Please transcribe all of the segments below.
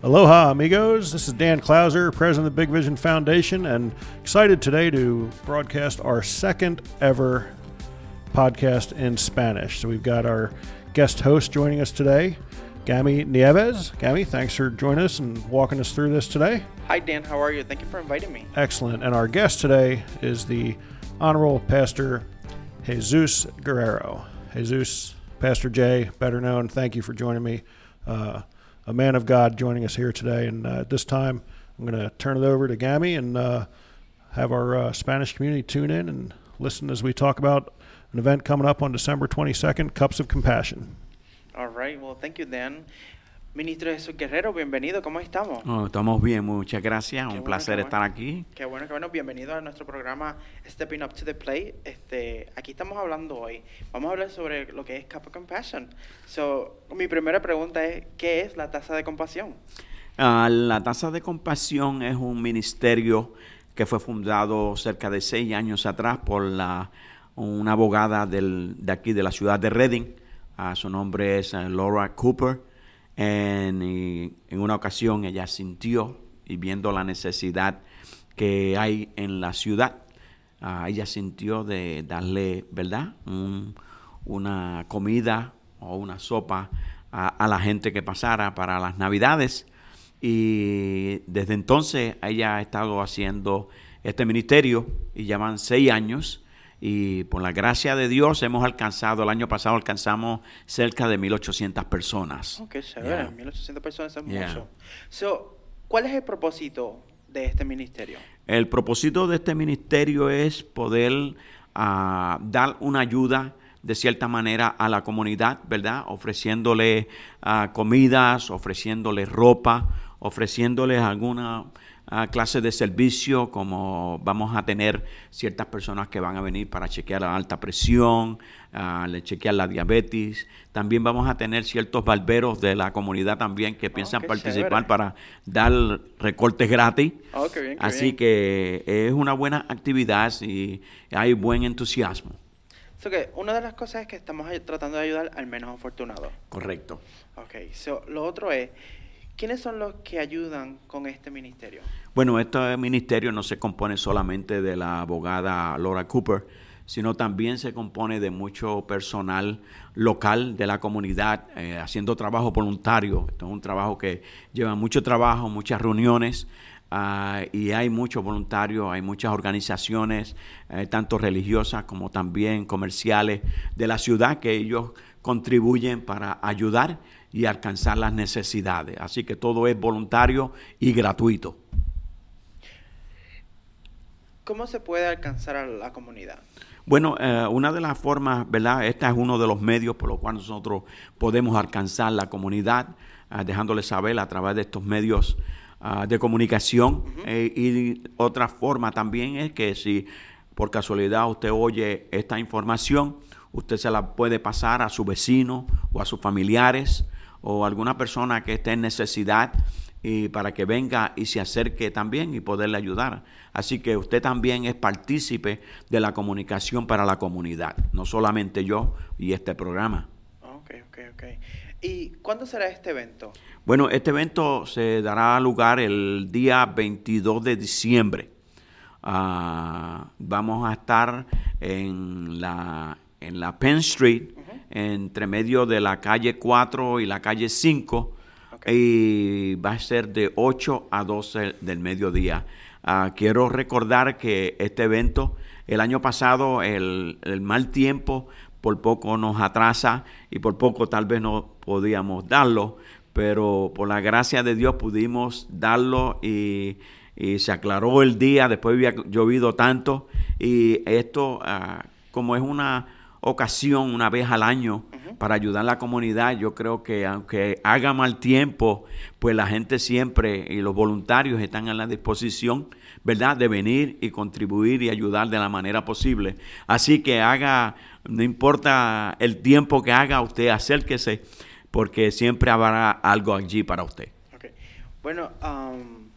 Aloha, amigos. This is Dan Klauser, president of the Big Vision Foundation, and excited today to broadcast our second ever podcast in Spanish. So we've got our guest host joining us today, Gami Nieves. Gami, thanks for joining us and walking us through this today. Hi, Dan. How are you? Thank you for inviting me. Excellent. And our guest today is the Honorable Pastor Jesus Guerrero. Jesus, Pastor Jay, better known, thank you for joining me. Uh, a man of God joining us here today. And uh, at this time, I'm going to turn it over to Gami and uh, have our uh, Spanish community tune in and listen as we talk about an event coming up on December 22nd, Cups of Compassion. All right. Well, thank you, Dan. Ministro Jesús Guerrero, bienvenido. ¿Cómo estamos? Oh, estamos bien, muchas gracias. Qué Un bueno, placer estar aquí. Qué bueno, qué bueno. Bienvenido a nuestro programa Stepping Up to the Plate. Este, aquí estamos hablando hoy. Vamos a hablar sobre lo que es Cup of Compassion. So, mi primera pregunta es, ¿qué es la tasa de compasión? Ah, la Tasa de Compasión es un ministerio que fue fundado cerca de seis años atrás por la, una abogada del- de aquí de la ciudad de Reading. Ah, su nombre es eh, Laura Cooper. En, una ocasión ella sintió y viendo la necesidad que hay en la ciudad, ah, ella sintió de darle, ¿verdad? Un- una comida o una sopa a, a la gente que pasara para las navidades. Y desde entonces ella ha estado haciendo este ministerio y llevan seis años. Y por la gracia de Dios hemos alcanzado, el año pasado alcanzamos cerca de 1.800 personas. Qué chévere. Yeah. 1800 personas es Yeah. mucho. So, ¿cuál es el propósito de este ministerio? El propósito de este ministerio es poder ah, dar una ayuda de cierta manera a la comunidad, ¿verdad? Ofreciéndole ah, comidas, ofreciéndole ropa, ofreciéndoles alguna ah, clase de servicio, como vamos a tener ciertas personas que van a venir para chequear la alta presión, le chequear la diabetes. También vamos a tener ciertos barberos de la comunidad también que piensan qué participar chévere. para dar recortes gratis. Oh, qué bien, qué Así bien. que es una buena actividad y hay buen entusiasmo. So, que una de las cosas es que estamos tratando de ayudar al menos afortunado. Correcto. Ok, so, lo otro es, ¿quiénes son los que ayudan con este ministerio? Bueno, este ministerio no se compone solamente de la abogada Laura Cooper, sino también se compone de mucho personal local de la comunidad eh, haciendo trabajo voluntario. Esto es un trabajo que lleva mucho trabajo, muchas reuniones. ah, y hay muchos voluntarios, hay muchas organizaciones, eh, tanto religiosas como también comerciales de la ciudad que ellos contribuyen para ayudar y alcanzar las necesidades. Así que todo es voluntario y gratuito. ¿Cómo se puede alcanzar a la comunidad? Bueno, eh, una de las formas, ¿verdad? Este es uno de los medios por los cuales nosotros podemos alcanzar la comunidad, ah, dejándoles saber a través de estos medios ah, de comunicación. Eh, y otra forma también es que si por casualidad usted oye esta información, usted se la puede pasar a su vecino o a sus familiares o a alguna persona que esté en necesidad y para que venga y se acerque también y poderle ayudar. Así que usted también es partícipe de la comunicación para la comunidad, no solamente yo y este programa. Ok, ok, ok. ¿Y cuándo será este evento? Bueno, este evento se dará lugar el día 22 de diciembre. Ah, vamos a estar en la, en la Penn Street, entre medio de la calle 4 y la calle 5, Ok. y va a ser de 8 a 12 del mediodía. Ah, quiero recordar que este evento, el año pasado, el, el mal tiempo por poco nos atrasa y por poco tal vez no podíamos darlo, pero por la gracia de Dios pudimos darlo y, y se aclaró el día, después había llovido tanto y esto, ah, como es una ocasión una vez al año para ayudar a la comunidad, yo creo que aunque haga mal tiempo, pues la gente siempre y los voluntarios están a la disposición, ¿verdad?, de venir y contribuir y ayudar de la manera posible. Así que haga, no importa el tiempo que haga, usted acérquese, porque siempre habrá algo allí para usted. Bueno, um,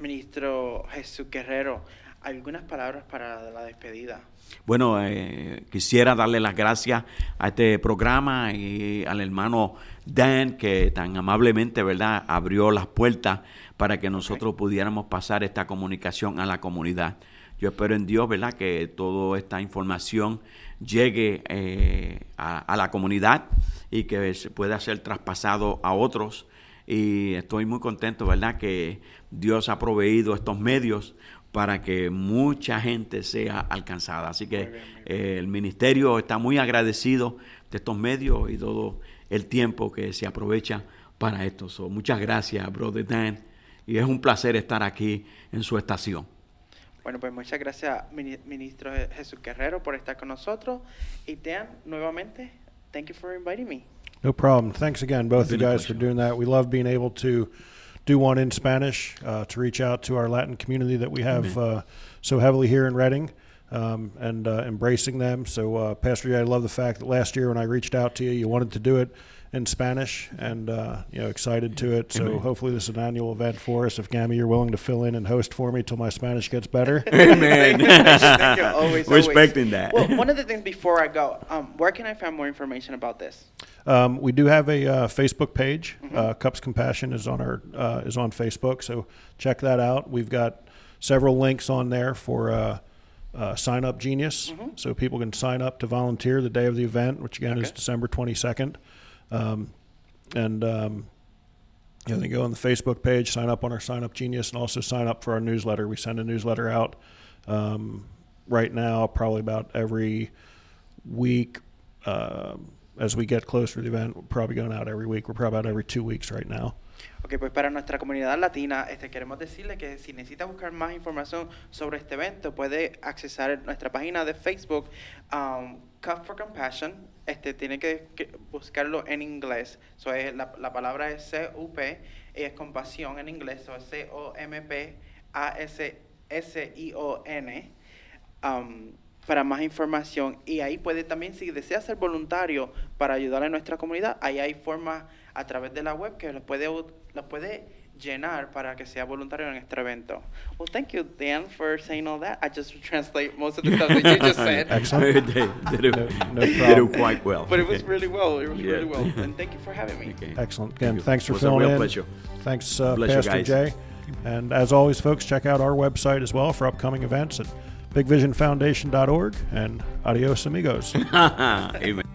ministro Jesús Guerrero, algunas palabras para la despedida. Bueno, eh, quisiera darle las gracias a este programa y al hermano Dan que tan amablemente, ¿verdad?, abrió las puertas para que nosotros pudiéramos pasar esta comunicación a la comunidad. Yo espero en Dios, ¿verdad?, que toda esta información llegue eh, a, a la comunidad y que se pueda ser traspasado a otros. Y estoy muy contento, ¿verdad?, que Dios ha proveído estos medios para que mucha gente sea alcanzada. Así que bien, eh, el ministerio está muy agradecido de estos medios y todo el tiempo que se aprovecha para esto. So, muchas gracias, Brother Dan, y es un placer estar aquí en su estación. Bueno, pues muchas gracias, mini- ministro Je- Jesús Guerrero, por estar con nosotros. Y Dan, nuevamente, thank you for inviting me. No problem. Thanks again, both of you guys, for doing that. We love being able to do one in Spanish uh, to reach out to our Latin community that we have uh, so heavily here in Reading um, and uh, embracing them. So, uh, Pastor Jay, I love the fact that last year when I reached out to you, you wanted to do it in Spanish and, uh, you know, excited to it. So, Amen. hopefully, this is an annual event for us. If Gammy, you're willing to fill in and host for me till my Spanish gets better. Amen. Thank you, thank you, thank. Always, always. Respecting that. Well, one of the things before I go, um, where can I find more information about this? Um, we do have a uh, Facebook page. Uh, Cups Compassion is on our uh, is on Facebook, so check that out. We've got several links on there for uh, uh, Sign Up Genius, so people can sign up to volunteer the day of the event, which again is December twenty second. Um, and um, you know, they go on the Facebook page, sign up on our Sign Up Genius, and also sign up for our newsletter. We send a newsletter out um, right now, probably about every week. Um as we get closer to the event, we're probably going out every week. We're probably about every two weeks right now. Ok, pues para nuestra comunidad latina, este, queremos decirle que si necesita buscar más información sobre este evento, puede accesar nuestra página de Facebook, um, Cup for Compassion. Este, tiene que, buscarlo en inglés. So, es, la, la palabra es C-U-P es compasión en inglés. So, C-O-M-P-A-S-S-I-O-N. Um, para más información y ahí puede también si desea ser voluntario para ayudar a nuestra comunidad ahí hay formas a través de la web que lo puede u- lo puede llenar para que sea voluntario en este evento. Well, thank you Dan for saying all that. I just translate most of the stuff that you just said. Excellent. They did it- No- no did it quite well. But it was really well. It was Yeah. really well. And thank you for having me. Okay. Excellent. Again, you. thanks for It was a filling real in. pleasure. Thanks, uh, Bless you Pastor guys. Jay. And as always, folks, check out our website as well for upcoming events at bigvisionfoundation.org. And adios, amigos. Amen.